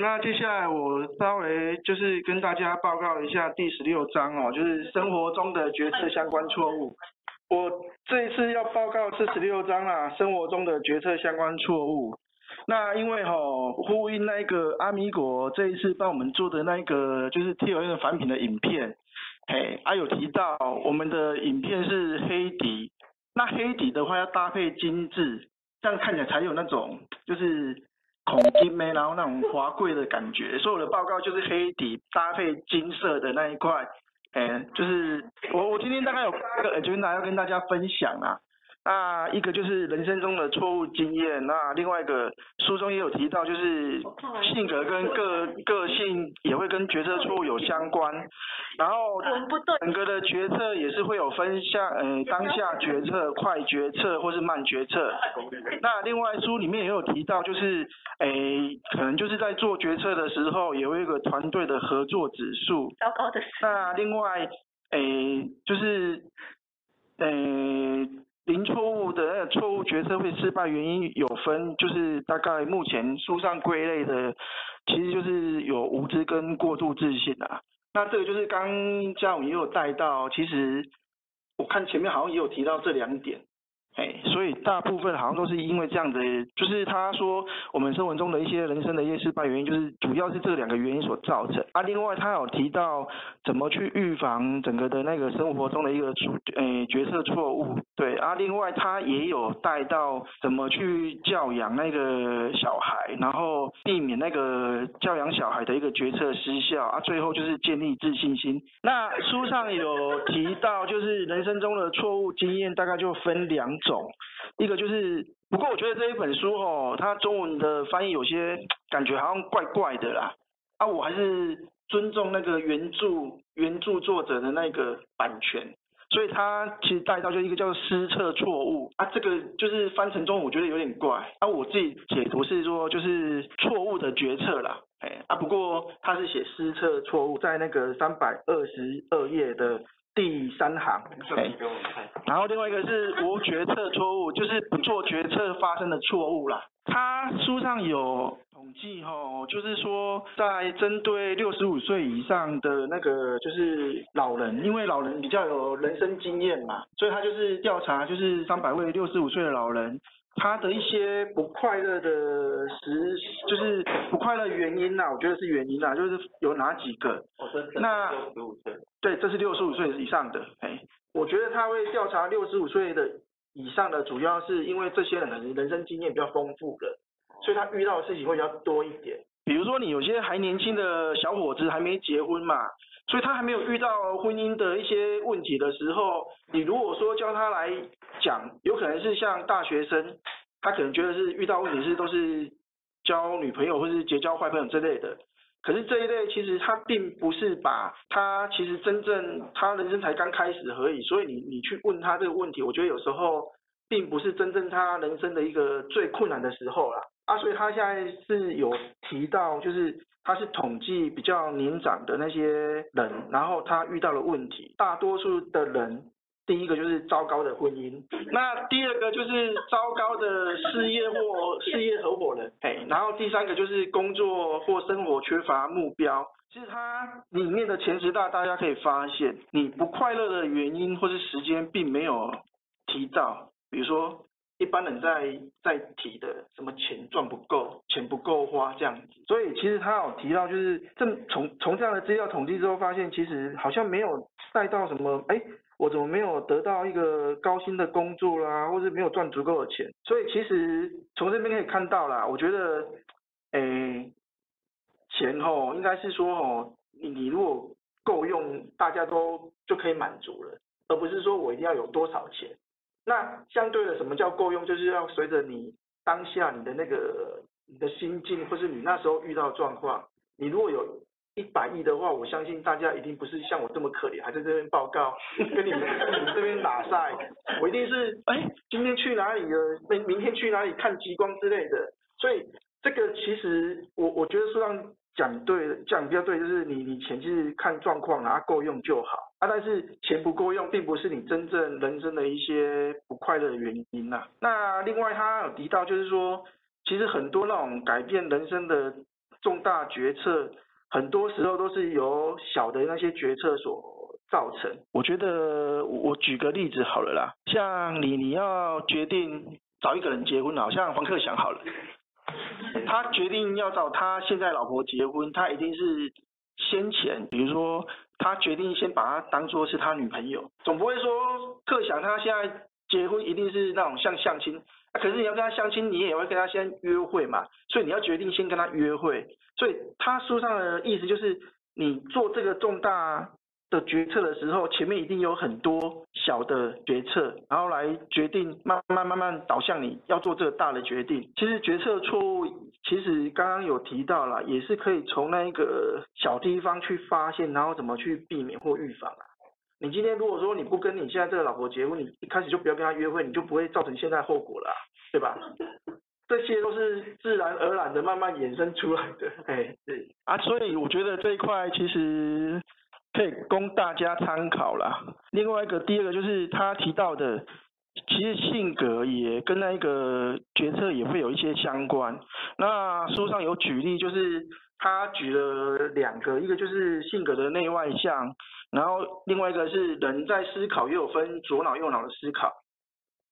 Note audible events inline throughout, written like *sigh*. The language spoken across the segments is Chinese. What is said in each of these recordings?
那接下来我稍微就是跟大家报告一下第十六章哦，就是生活中的决策相关错误。我这一次要报告是十六章啦，生活中的决策相关错误。那因为哈、哦、呼应那个阿米果这一次帮我们做的那个就是 T L N 返品的影片，嘿，啊有提到我们的影片是黑底，那黑底的话要搭配精致，这样看起来才有那种就是孔金眉，然后那种华贵的感觉。所以我的报告就是黑底搭配金色的那一块，哎，就是我我今天大概有八个，就是要跟大家分享啊。那一个就是人生中的错误经验，那另外一个书中也有提到，就是性格跟个个性也会跟决策错误有相关，然后整个的决策也是会有分下，呃，当下决策、快决策或是慢决策。那另外书里面也有提到，就是诶，可能就是在做决策的时候，也会有一个团队的合作指数。糟糕的事。那另外诶，就是诶。零错误的错误决策会失败原因有分，就是大概目前书上归类的，其实就是有无知跟过度自信啊。那这个就是刚嘉文也有带到，其实我看前面好像也有提到这两点。哎，所以大部分好像都是因为这样子，就是他说我们生活中的一些人生的一些失败原因，就是主要是这两个原因所造成。啊，另外他有提到怎么去预防整个的那个生活中的一个错，呃，决策错误。对，啊，另外他也有带到怎么去教养那个小孩，然后避免那个教养小孩的一个决策失效。啊，最后就是建立自信心。那书上有提到，就是人生中的错误经验大概就分两种，一个就是，不过我觉得这一本书哦，它中文的翻译有些感觉好像怪怪的啦，啊，我还是尊重那个原著原著作者的那个版权，所以它其实带到就一个叫做失策错误啊，这个就是翻成中文我觉得有点怪，啊，我自己解读是说就是错误的决策啦，哎，啊，不过他是写失策错误在那个三百二十二页的。第三行，对，然后另外一个是无决策错误，就是不做决策发生的错误啦。他书上有统计吼，就是说在针对六十五岁以上的那个就是老人，因为老人比较有人生经验嘛，所以他就是调查就是三百位六十五岁的老人。他的一些不快乐的时，就是不快乐原因呐、啊，我觉得是原因呐、啊，就是有哪几个？哦、那六十五岁，对，这是六十五岁以上的。哎，我觉得他会调查六十五岁的以上的，主要是因为这些人的人生经验比较丰富的，所以他遇到的事情会比较多一点。比如说你有些还年轻的小伙子还没结婚嘛，所以他还没有遇到婚姻的一些问题的时候，你如果说叫他来。讲有可能是像大学生，他可能觉得是遇到问题是都是交女朋友或是结交坏朋友之类的，可是这一类其实他并不是把他其实真正他人生才刚开始而已，所以你你去问他这个问题，我觉得有时候并不是真正他人生的一个最困难的时候啦。啊，所以他现在是有提到，就是他是统计比较年长的那些人，然后他遇到了问题，大多数的人。第一个就是糟糕的婚姻，那第二个就是糟糕的事业或事业合伙人，哎，然后第三个就是工作或生活缺乏目标。其实它里面的前十大，大家可以发现，你不快乐的原因或是时间并没有提到，比如说一般人在在提的什么钱赚不够，钱不够花这样子。所以其实他有提到，就是这从从这样的资料统计之后，发现其实好像没有带到什么，哎。我怎么没有得到一个高薪的工作啦，或是没有赚足够的钱？所以其实从这边可以看到啦，我觉得，诶，钱吼应该是说吼，你你如果够用，大家都就可以满足了，而不是说我一定要有多少钱。那相对的，什么叫够用？就是要随着你当下你的那个你的心境，或是你那时候遇到的状况，你如果有。一百亿的话，我相信大家一定不是像我这么可怜，还在这边报告，*laughs* 跟你们跟你们这边打赛。我一定是，哎，今天去哪里了？明明天去哪里看极光之类的。所以这个其实我我觉得书上讲对，讲比较对，就是你你前期是看状况然后，够用就好啊。但是钱不够用，并不是你真正人生的一些不快乐的原因呐、啊。那另外他有提到，就是说，其实很多那种改变人生的。重大决策，很多时候都是由小的那些决策所造成。我觉得我举个例子好了啦，像你你要决定找一个人结婚，好像黄克祥好了，他决定要找他现在老婆结婚，他一定是先前，比如说他决定先把她当做是他女朋友，总不会说特想他现在结婚一定是那种像相亲。可是你要跟他相亲，你也会跟他先约会嘛，所以你要决定先跟他约会。所以他书上的意思就是，你做这个重大的决策的时候，前面一定有很多小的决策，然后来决定慢慢慢慢导向你要做这个大的决定。其实决策错误，其实刚刚有提到了，也是可以从那一个小地方去发现，然后怎么去避免或预防啊。你今天如果说你不跟你现在这个老婆结婚，你一开始就不要跟她约会，你就不会造成现在后果了，对吧？这些都是自然而然的慢慢衍生出来的，哎，对啊，所以我觉得这一块其实可以供大家参考啦。另外一个，第二个就是他提到的，其实性格也跟那一个决策也会有一些相关。那书上有举例，就是他举了两个，一个就是性格的内外向。然后另外一个是人在思考，又有分左脑右脑的思考。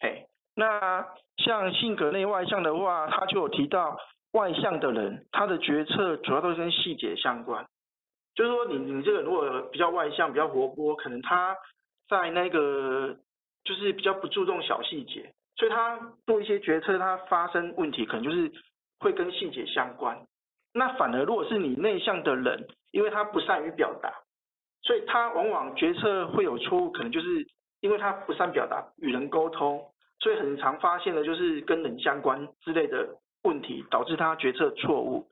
嘿，那像性格内外向的话，他就有提到外向的人，他的决策主要都是跟细节相关。就是说你，你这个如果比较外向、比较活泼，可能他在那个就是比较不注重小细节，所以他做一些决策，他发生问题可能就是会跟细节相关。那反而如果是你内向的人，因为他不善于表达。所以他往往决策会有错误，可能就是因为他不善表达、与人沟通，所以很常发现的就是跟人相关之类的问题，导致他决策错误。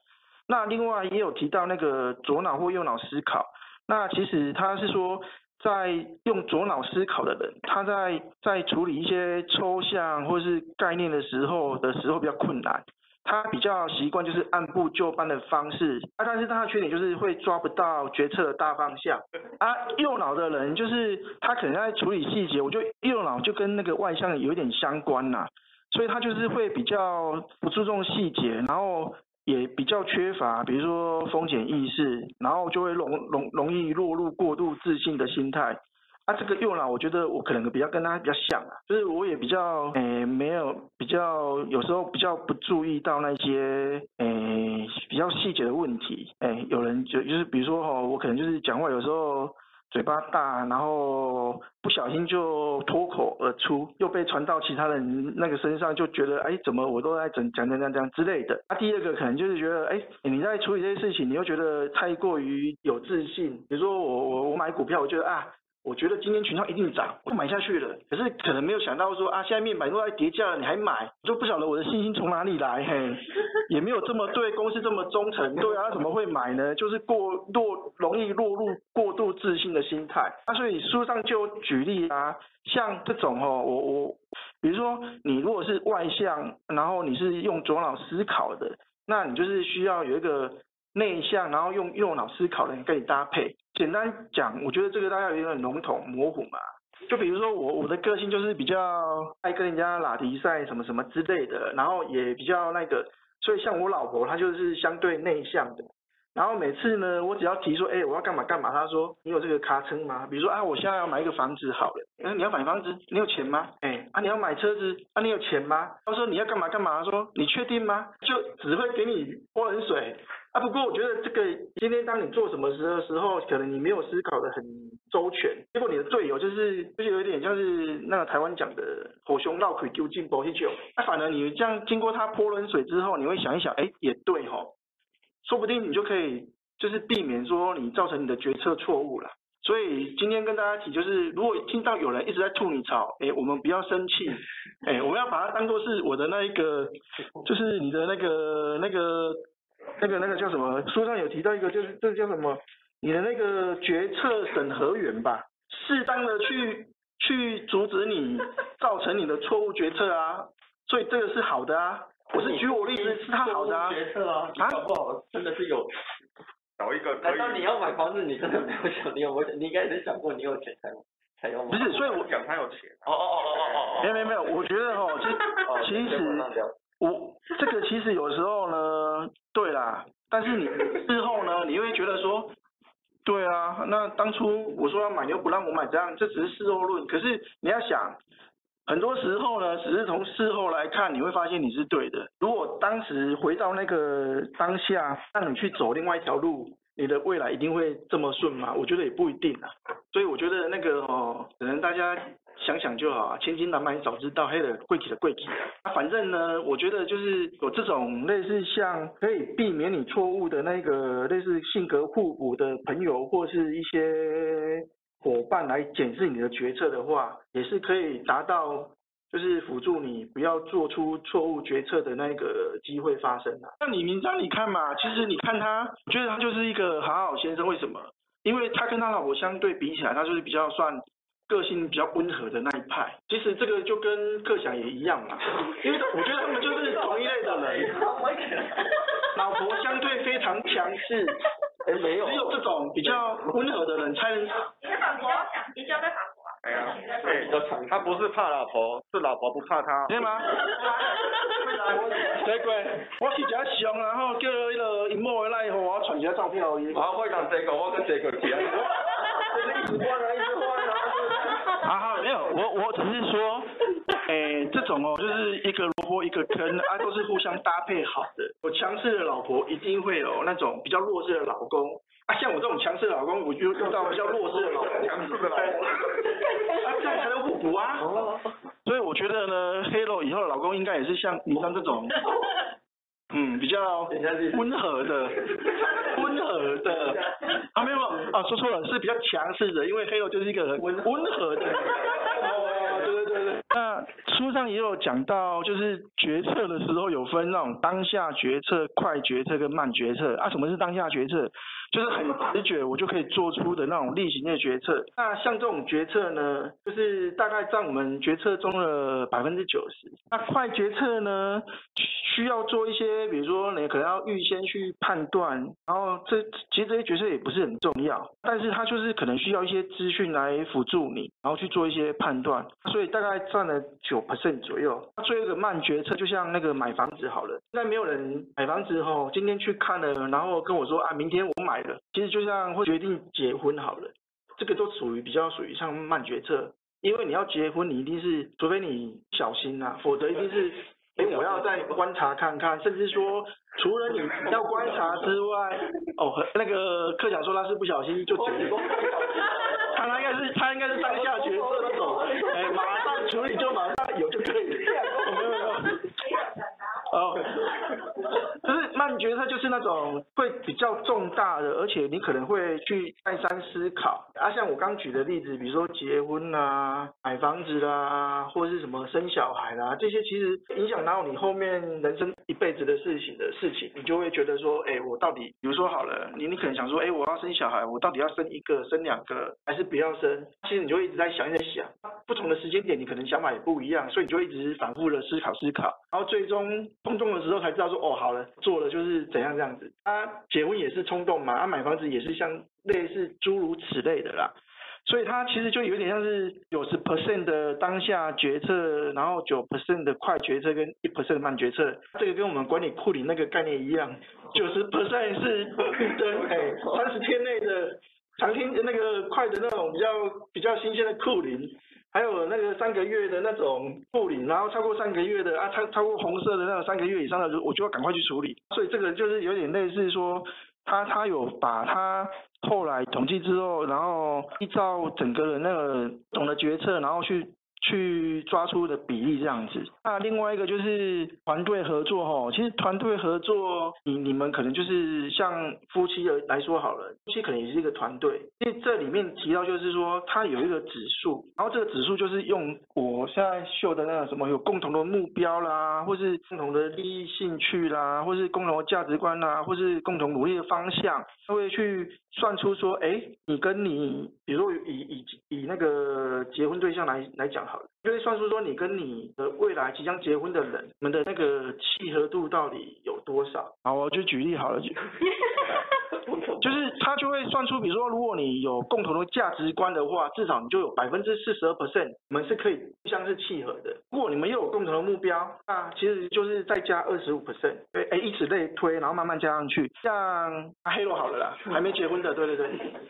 那另外也有提到那个左脑或右脑思考，那其实他是说，在用左脑思考的人，他在在处理一些抽象或是概念的时候的时候比较困难。他比较习惯就是按部就班的方式，啊，但是他的缺点就是会抓不到决策的大方向。啊，右脑的人就是他可能在处理细节，我觉得右脑就跟那个外向有一点相关呐，所以他就是会比较不注重细节，然后也比较缺乏，比如说风险意识，然后就会容容容易落入过度自信的心态。啊，这个右脑，我觉得我可能比较跟他比较像啊，就是我也比较，诶，没有比较，有时候比较不注意到那些，诶，比较细节的问题。诶，有人就就是比如说哈，我可能就是讲话有时候嘴巴大，然后不小心就脱口而出，又被传到其他人那个身上，就觉得，哎，怎么我都在讲讲讲讲讲之类的。啊，第二个可能就是觉得，哎，你在处理这些事情，你又觉得太过于有自信。比如说我我我买股票，我觉得啊。我觉得今天群创一定涨，我买下去了。可是可能没有想到说啊，现在面板都在跌价了，你还买，就不晓得我的信心从哪里来，嘿，也没有这么对公司这么忠诚，对啊，怎么会买呢？就是过落容易落入过度自信的心态。那、所以书上就举例啊，像这种哦，我我，比如说你如果是外向，然后你是用左脑思考的，那你就是需要有一个。内向，然后用右脑思考的人跟你搭配。简单讲，我觉得这个大家有点笼统模糊嘛。就比如说我，我的个性就是比较爱跟人家拉迪赛什么什么之类的，然后也比较那个，所以像我老婆她就是相对内向的。然后每次呢，我只要提说，哎，我要干嘛干嘛，她说你有这个卡称吗？比如说啊，我现在要买一个房子好了，哎，你要买房子，你有钱吗？哎，啊，你要买车子，啊，你有钱吗？她说你要干嘛干嘛，她说你确定吗？就只会给你泼冷水。啊，不过我觉得这个今天当你做什么时的时候，可能你没有思考的很周全，结果你的队友就是就是有点像是那个台湾讲的“火熊绕腿丢进保险球”，那反而你这样经过他泼冷水之后，你会想一想，哎，也对哦，说不定你就可以就是避免说你造成你的决策错误了。所以今天跟大家提，就是如果听到有人一直在吐你槽，哎，我们不要生气，哎，我们要把它当做是我的那一个，就是你的那个那个。那个那个叫什么？书上有提到一个，就是这个叫什么？你的那个决策审核员吧，适当的去去阻止你造成你的错误决策啊，所以这个是好的啊。我是举我例子，是他好的啊。决策啊，啊搞不好真的是有找一个。难道你要买房子，你真的没有想你有没有？你应该也想过你有钱才才要买。不是，所以我讲他有钱。哦哦哦哦哦。没有没有没有，我觉得哦，其实其实。我这个其实有时候呢，对啦，但是你事后呢，你会觉得说，对啊，那当初我说要买，又不让我买，这样这只是事后论。可是你要想，很多时候呢，只是从事后来看，你会发现你是对的。如果当时回到那个当下，让你去走另外一条路。你的未来一定会这么顺吗？我觉得也不一定啊。所以我觉得那个哦，可能大家想想就好啊。千金难买早知道，黑的贵气的贵气。反正呢，我觉得就是有这种类似像可以避免你错误的那个类似性格互补的朋友或是一些伙伴来检视你的决策的话，也是可以达到。就是辅助你不要做出错误决策的那个机会发生啊。那李明章，你看嘛，其实你看他，我觉得他就是一个好好先生。为什么？因为他跟他老婆相对比起来，他就是比较算个性比较温和的那一派。其实这个就跟克翔也一样嘛，因为我觉得他们就是同一类的人。老婆相对非常强势，哎，没有，只有这种比较温和的人才能。你在反驳？你叫在反驳？哎呀，对，他不是怕老婆，是老婆不怕他，对吗？*laughs* 对鬼，我是只相，然后叫那个荧幕来以后，我传一下照片而已。我会讲这个，我跟这个一样。一直换啊，一直换啊。好好，没有，我我只是说，哎，这种哦，就是一个萝卜一个坑，啊，都是互相搭配好的。有强势的老婆，一定会有那种比较弱势的老公。啊，像我这种强势的老公，我就遇到比较弱势的老公，强势的老公，啊，这样才能互补啊。所以我觉得呢，黑肉以后的老公应该也是像你像这种，嗯，比较温和的，温和的。啊，没有，啊，说错了，是比较强势的，因为黑肉就是一个很温温和的。那书上也有讲到，就是决策的时候有分那种当下决策、快决策跟慢决策。啊，什么是当下决策？就是很直觉，我就可以做出的那种例行的决策。那像这种决策呢，就是大概占我们决策中的百分之九十。那快决策呢，需要做一些，比如说你可能要预先去判断，然后这其实这些决策也不是很重要，但是它就是可能需要一些资讯来辅助你，然后去做一些判断。所以大概占了九 percent 左右。那做一个慢决策，就像那个买房子好了，现在没有人买房子后，今天去看了，然后跟我说啊，明天我买了。其实就像会决定结婚好了，这个都属于比较属于像慢决策，因为你要结婚，你一定是除非你小心啊，否则一定是，哎，我要再观察看看，甚至说除了你要观察之外，哦，那个克强说他是不小心就结婚，他他应该是他应该是当下决策那种，哎，马上处理就马上有就可以，没有没有，哦。就是慢决策，就是那种会比较重大的，而且你可能会去再三思考。啊，像我刚举的例子，比如说结婚啊、买房子啦、或者是什么生小孩啦、啊，这些其实影响到你后面人生一辈子的事情的事情，你就会觉得说，哎，我到底，比如说好了，你你可能想说，哎，我要生小孩，我到底要生一个、生两个，还是不要生？其实你就一直在想，一直在想，不同的时间点，你可能想法也不一样，所以你就一直反复的思考思考，然后最终冲动的时候才知道说，哦，好了。做了就是怎样这样子，他结婚也是冲动嘛，他买房子也是像类似诸如此类的啦，所以它其实就有点像是九十 percent 的当下决策，然后九 percent 的快决策跟一 percent 慢决策，这个跟我们管理库里那个概念一样，九十 percent 是 *laughs* 对，哎，三十天内的常听那个快的那种比较比较新鲜的库林。还有那个三个月的那种护理，然后超过三个月的啊，超超过红色的那种三个月以上的，我就要赶快去处理。所以这个就是有点类似说，他他有把他后来统计之后，然后依照整个的那个总的决策，然后去。去抓出的比例这样子，那另外一个就是团队合作哈，其实团队合作，你你们可能就是像夫妻的来说好了，夫妻可能也是一个团队，因为这里面提到就是说，它有一个指数，然后这个指数就是用我现在秀的那个什么有共同的目标啦，或是共同的利益兴趣啦，或是共同的价值观啦，或是共同努力的方向，他会去算出说，哎，你跟你，比如说以以以那个结婚对象来来讲。好，就会算出说你跟你的未来即将结婚的人，你们的那个契合度到底有多少？好，我就举例好了，*laughs* 举就是他就会算出，比如说如果你有共同的价值观的话，至少你就有百分之四十二 percent，你们是可以互相是契合的。如果你们又有共同的目标，那其实就是再加二十五 percent，对，哎，以此类推，然后慢慢加上去。像黑罗好了啦，还没结婚的，对对对。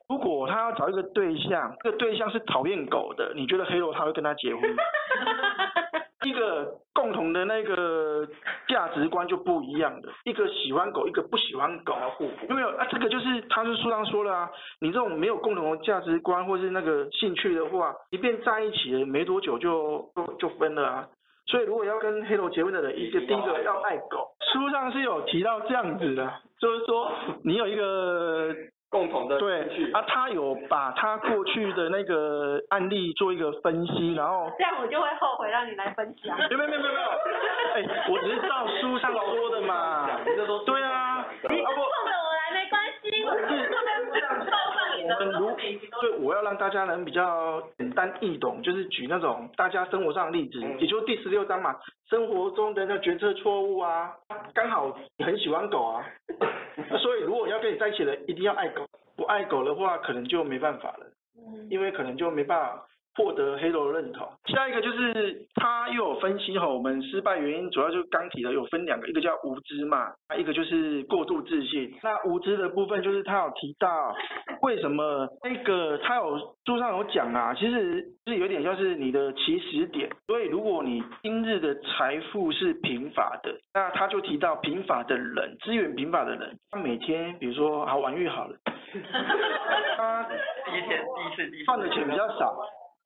如果他要找一个对象，这个对象是讨厌狗的，你觉得黑罗他会跟他结婚？*laughs* 一个共同的那个价值观就不一样的，一个喜欢狗，一个不喜欢狗，有没有啊？这个就是他是书上说了啊，你这种没有共同的价值观或是那个兴趣的话，即便在一起了没多久就就就分了啊。所以如果要跟黑头结婚的人，一个第一个要爱狗，书上是有提到这样子的，就是说你有一个。共同的对啊，他有把他过去的那个案例做一个分析，然后这样我就会后悔让你来分享。没有没有没有没有，哎、欸，我只是照书上说的嘛。对啊，你不后悔我来没关系，如对，我要让大家能比较简单易懂，就是举那种大家生活上的例子，也就是第十六章嘛，生活中的那决策错误啊，刚好你很喜欢狗啊。*coughs* 所以，如果要跟你在一起的，一定要爱狗。不爱狗的话，可能就没办法了。因为可能就没办法获得黑罗的认同。下一个就是他又有分析哈，我们失败原因主要就是刚提的有分两个，一个叫无知嘛，一个就是过度自信。那无知的部分就是他有提到为什么那个他有书上有讲啊，其实是有点像是你的起始点。所以如果你今日的财富是贫乏的，那他就提到贫乏的人，资源贫乏的人，他每天比如说好玩玉好了，*laughs* 他第一天第一次第一次赚的钱比较少。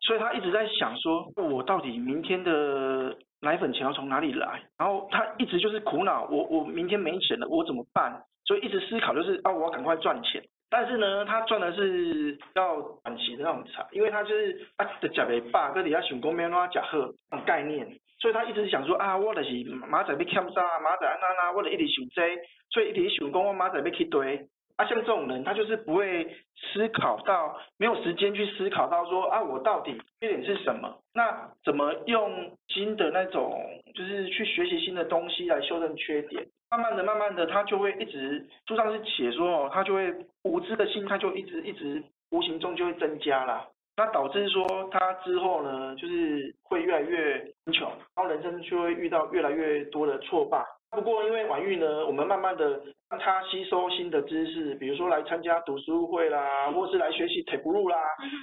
所以他一直在想说，我到底明天的奶粉钱要从哪里来？然后他一直就是苦恼，我我明天没钱了，我怎么办？所以一直思考就是啊，我要赶快赚钱。但是呢，他赚的是要短期的那种财，因为他就是啊，的假尾巴，跟底下想讲咩哪假货那种概念。所以他一直想说啊，我就是马仔要欠啥，马仔安那那，我就一直想这，所以一直想讲我马仔要去堆。像这种人，他就是不会思考到，没有时间去思考到说啊，我到底缺点是什么？那怎么用新的那种，就是去学习新的东西来修正缺点？慢慢的、慢慢的，他就会一直书上是写说哦，他就会无知的心态就一直一直无形中就会增加啦。那导致说他之后呢，就是会越来越贫穷，然后人生就会遇到越来越多的挫败。不过因为婉玉呢，我们慢慢的让他吸收新的知识，比如说来参加读书会啦，或是来学习 Tableau 啦，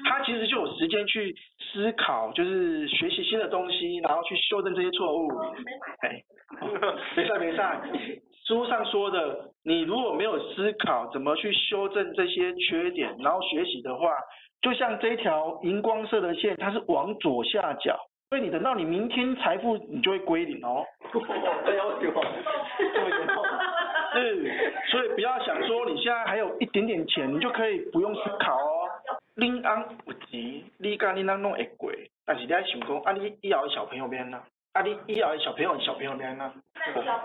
他其实就有时间去思考，就是学习新的东西，然后去修正这些错误。哎，*laughs* 没事没事，书上说的，你如果没有思考怎么去修正这些缺点，然后学习的话，就像这条荧光色的线，它是往左下角。所以你等到你明天财富你就会归零哦。真要求，这么严重。是，所以不要想说你现在还有一点点钱，你就可以不用思考哦。恁翁有钱，你甲恁翁拢会过，但是你要想讲，啊你以后的小朋友变哪？啊你以后的小朋友小朋友变哪？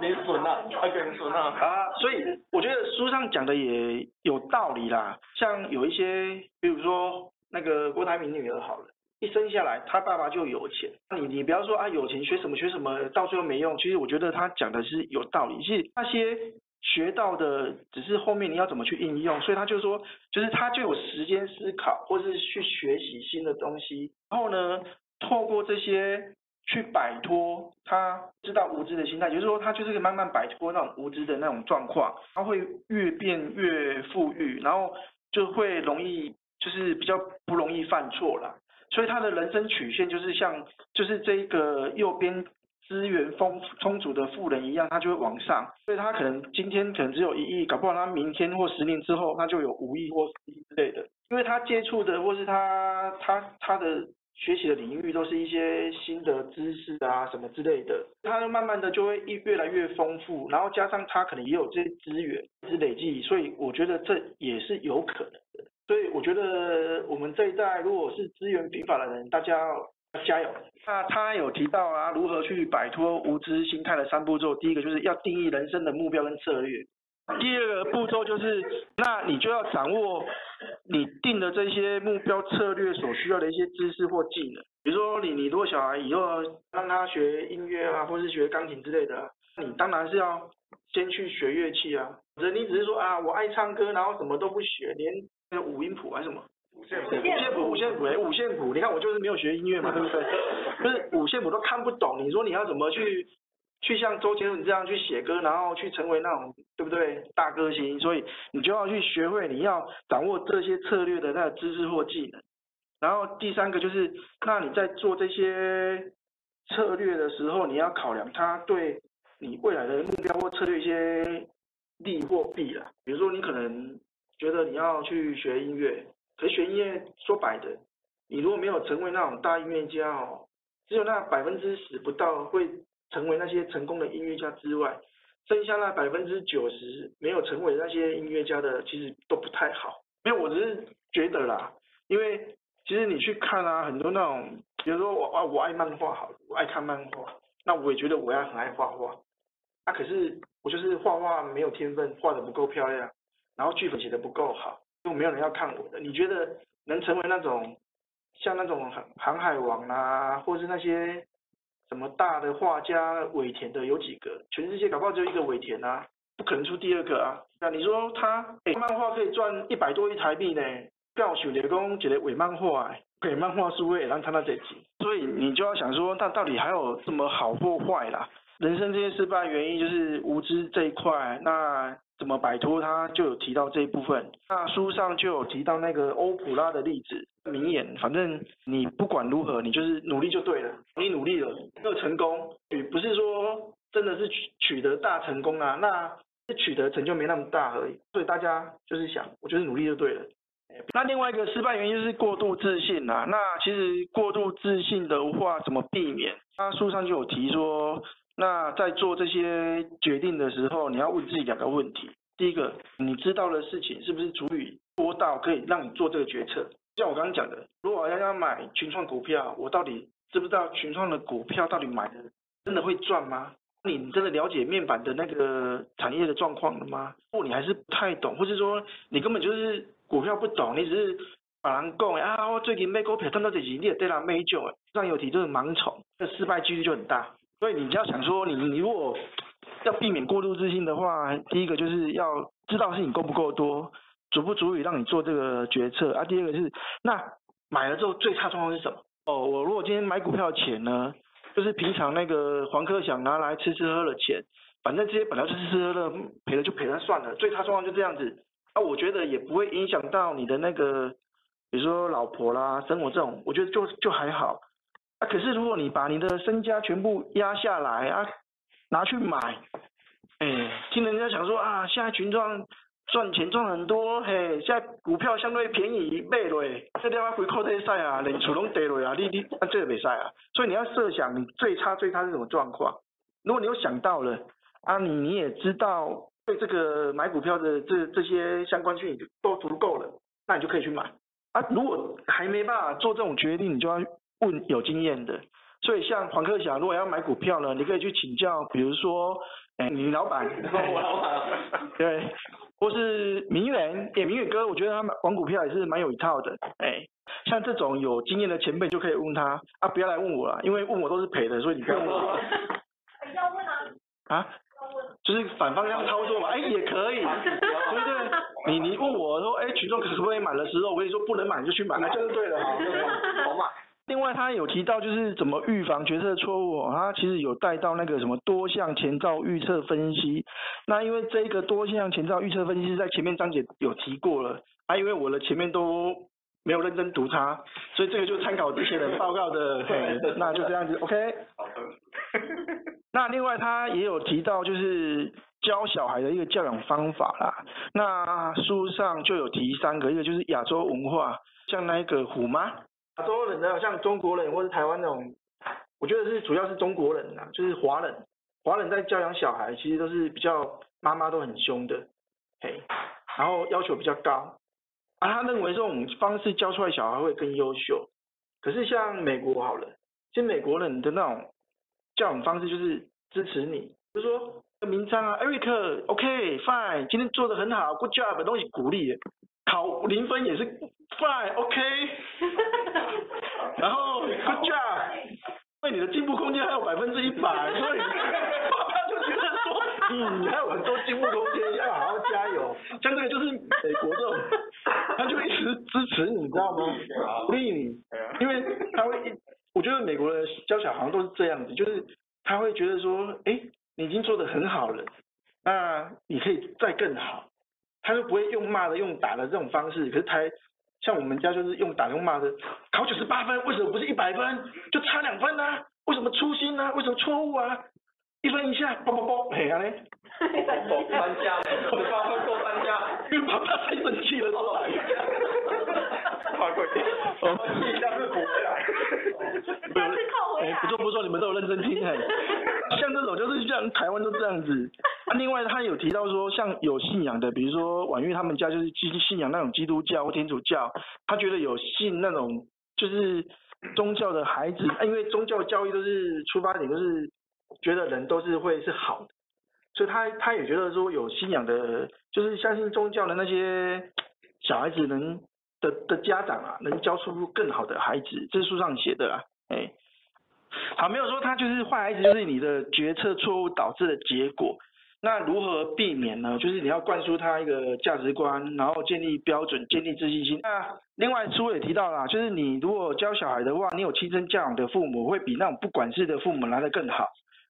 你损啊，还给你损啊。啊，所以我觉得书上讲的也有道理啦。像有一些，比如说那个郭台铭女儿好了。一生下来，他爸爸就有钱。你你不要说啊，有钱学什么学什么，到最后没用。其实我觉得他讲的是有道理，是那些学到的，只是后面你要怎么去应用。所以他就说，就是他就有时间思考，或是去学习新的东西。然后呢，透过这些去摆脱他知道无知的心态，也就是说，他就是可以慢慢摆脱那种无知的那种状况，他会越变越富裕，然后就会容易就是比较不容易犯错了。所以他的人生曲线就是像，就是这一个右边资源丰充足的富人一样，他就会往上。所以他可能今天可能只有一亿，搞不好他明天或十年之后他就有五亿或十亿之类的。因为他接触的或是他他他的学习的领域都是一些新的知识啊什么之类的，他就慢慢的就会越越来越丰富，然后加上他可能也有这些资源一直累积，所以我觉得这也是有可能的。所以我觉得我们这一代如果是资源贫乏的人，大家要加油。那他有提到啊，如何去摆脱无知心态的三步骤。第一个就是要定义人生的目标跟策略。第二个步骤就是，那你就要掌握你定的这些目标策略所需要的一些知识或技能。比如说你你如果小孩以后让他学音乐啊，或是学钢琴之类的，你当然是要先去学乐器啊。人你只是说啊，我爱唱歌，然后什么都不学，连那五音谱还是什么？五线谱，五线谱，五线谱，哎，五线谱，你看我就是没有学音乐嘛，对不对？就是五线谱都看不懂，你说你要怎么去去像周杰伦这样去写歌，然后去成为那种对不对大歌星？所以你就要去学会，你要掌握这些策略的那个知识或技能。然后第三个就是，那你在做这些策略的时候，你要考量它对你未来的目标或策略一些利或弊啊。比如说你可能觉得你要去学音乐。可是学音乐说白的，你如果没有成为那种大音乐家哦，只有那百分之十不到会成为那些成功的音乐家之外，剩下那百分之九十没有成为那些音乐家的，其实都不太好。因为我只是觉得啦，因为其实你去看啊，很多那种，比如说我啊，我爱漫画好，我爱看漫画，那我也觉得我要很爱画画，那、啊、可是我就是画画没有天分，画的不够漂亮，然后剧本写得不够好。就没有人要看我的。你觉得能成为那种像那种航海王啊，或是那些什么大的画家尾田的有几个？全世界搞不好只有一个尾田啊，不可能出第二个啊。那你说他哎，漫画可以赚一百多亿台币呢？告诉你公，觉得伪漫画，伪漫画书会让他那这集。所以你就要想说，他到底还有什么好或坏啦？人生这些失败原因就是无知这一块。那。怎么摆脱它，就有提到这一部分。那书上就有提到那个欧普拉的例子，名言，反正你不管如何，你就是努力就对了。你努力了，没有成功，也不是说真的是取取得大成功啊，那是取得成就没那么大而已。所以大家就是想，我就是努力就对了。那另外一个失败原因就是过度自信啊。那其实过度自信的话，怎么避免？他书上就有提说。那在做这些决定的时候，你要问自己两个问题。第一个，你知道的事情是不是足以多到可以让你做这个决策？像我刚刚讲的，如果我要要买群创股票，我到底知不知道群创的股票到底买的真的会赚吗？你真的了解面板的那个产业的状况了吗？或你还是不太懂，或是说你根本就是股票不懂，你只是把人讲啊，我最近买股票赚到这几，你也对他没救。上有提就是盲从，这失败几率就很大。所以你就要想说，你你如果要避免过度自信的话，第一个就是要知道事情够不够多，足不足以让你做这个决策啊。第二个是，那买了之后最差状况是什么？哦，我如果今天买股票的钱呢，就是平常那个黄科想拿来吃吃喝喝的钱，反正这些本来就吃吃喝喝，赔了就赔了算了。最差状况就这样子啊，我觉得也不会影响到你的那个，比如说老婆啦、生活这种，我觉得就就还好。可是如果你把你的身家全部压下来啊，拿去买，哎，听人家讲说啊，现在群众赚钱赚很多，嘿，现在股票相对便宜，买了，这地方回扣这些赛啊，连厝拢跌了啊，你你啊这个没赛啊，所以你要设想你最差最差是什么状况，如果你有想到了啊，你你也知道对这个买股票的这这些相关讯息都足够了，那你就可以去买啊，如果还没办法做这种决定，你就要。问有经验的，所以像黄克祥，如果要买股票呢，你可以去请教，比如说，哎，你老板，我老板，*laughs* 对，或是明远，点明远哥，我觉得他买玩股票也是蛮有一套的，哎，像这种有经验的前辈就可以问他，啊，不要来问我了，因为问我都是赔的，所以你不要问我。*laughs* 要问啊？啊？就是反方向操作嘛，哎，也可以，*laughs* 对不对？你你问我说，哎，群众可不可以买的时候，我跟你说不能买就去买，那就是对了，好嘛。另外，他有提到就是怎么预防决策错误，他其实有带到那个什么多项前兆预测分析。那因为这个多项前兆预测分析是在前面章节有提过了，啊，因为我的前面都没有认真读它，所以这个就参考之前的报告的，嘿，那就这样子，*laughs* OK。好的。那另外他也有提到就是教小孩的一个教养方法啦，那书上就有提三个，一个就是亚洲文化，像那个虎妈。亚洲人呢，像中国人或者台湾那种，我觉得是主要是中国人啊，就是华人，华人在教养小孩其实都是比较妈妈都很凶的，嘿，然后要求比较高，啊，他认为这种方式教出来小孩会更优秀。可是像美国好了，其实美国人的那种教养方式就是支持你，就是说明章啊，Eric，OK，Fine，今天做得很好，Good job，东西鼓励。考零分也是 fine，OK，*laughs* 然后 good job，因为你的进步空间还有百分之一百，所以爸爸就觉得说嗯，你还有很多进步空间，要好好加油。像这个就是美国这种，他就一直支持你，你知道吗？*laughs* 鼓励你，因为他会，我觉得美国的教小孩好像都是这样子，就是他会觉得说，哎，你已经做得很好了，那你可以再更好，他就不会用骂的、用打的这种方式。可是他像我们家就是用打用骂的，考九十八分，为什么不是一百分？就差两分呢、啊？为什么粗心呢、啊？为什么错误啊？一分一下，啵啵啵，嘿啊嘞，过三家，十八分过三家，因为 *laughs* 爸爸太生气了，出来，快快点，我们一下是不会来，下次扣回来，不错不错，你们都有认真听哎，*laughs* 像这种就是像台湾都这样子。啊，另外他有提到说，像有信仰的，比如说婉玉他们家就是基信仰那种基督教或天主教，他觉得有信那种就是宗教的孩子，因为宗教教育都是出发点都是。觉得人都是会是好的，所以他他也觉得说有信仰的，就是相信宗教的那些小孩子能的的家长啊，能教出更好的孩子，这是书上写的啊，哎，好，没有说他就是坏孩子，就是你的决策错误导致的结果。那如何避免呢？就是你要灌输他一个价值观，然后建立标准，建立自信心。那另外书也提到了，就是你如果教小孩的话，你有亲生教养的父母，会比那种不管事的父母来的更好。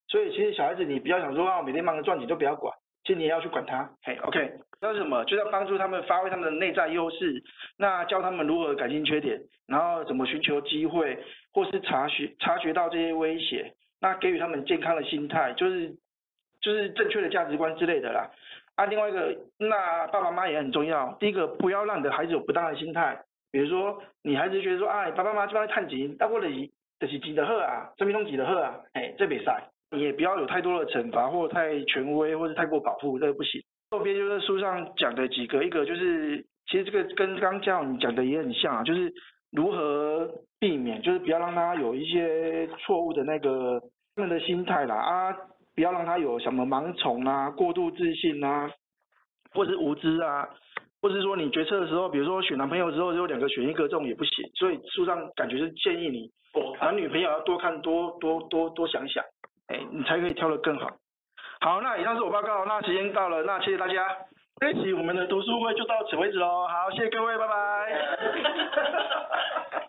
所以其实小孩子，你不要想说啊，我每天忙着赚钱都不要管，其实你也要去管他。嘿，OK，那是什么？就是要帮助他们发挥他们的内在优势，那教他们如何改进缺点，然后怎么寻求机会，或是察觉察觉到这些威胁，那给予他们健康的心态，就是就是正确的价值观之类的啦。啊，另外一个，那爸爸妈妈也很重要。第一个，不要让你的孩子有不当的心态，比如说你孩子觉得说，哎，爸爸妈妈这边探急，那或者是就是几的贺啊，这边弄几的贺啊，哎，这比赛。你也不要有太多的惩罚，或太权威，或是太过保护，这个不行。后边就是书上讲的几个，一个就是其实这个跟刚教你讲的也很像啊，就是如何避免，就是不要让他有一些错误的那个他们的心态啦啊，不要让他有什么盲从啊、过度自信啊，或者是无知啊，或者是说你决策的时候，比如说选男朋友之后就两个选一个，这种也不行。所以书上感觉是建议你男女朋友要多看多多多多想想。哎，你才可以挑得更好。好，那以上是我报告，那时间到了，那谢谢大家。这一期我们的读书会就到此为止喽。好，谢谢各位，拜拜。*laughs*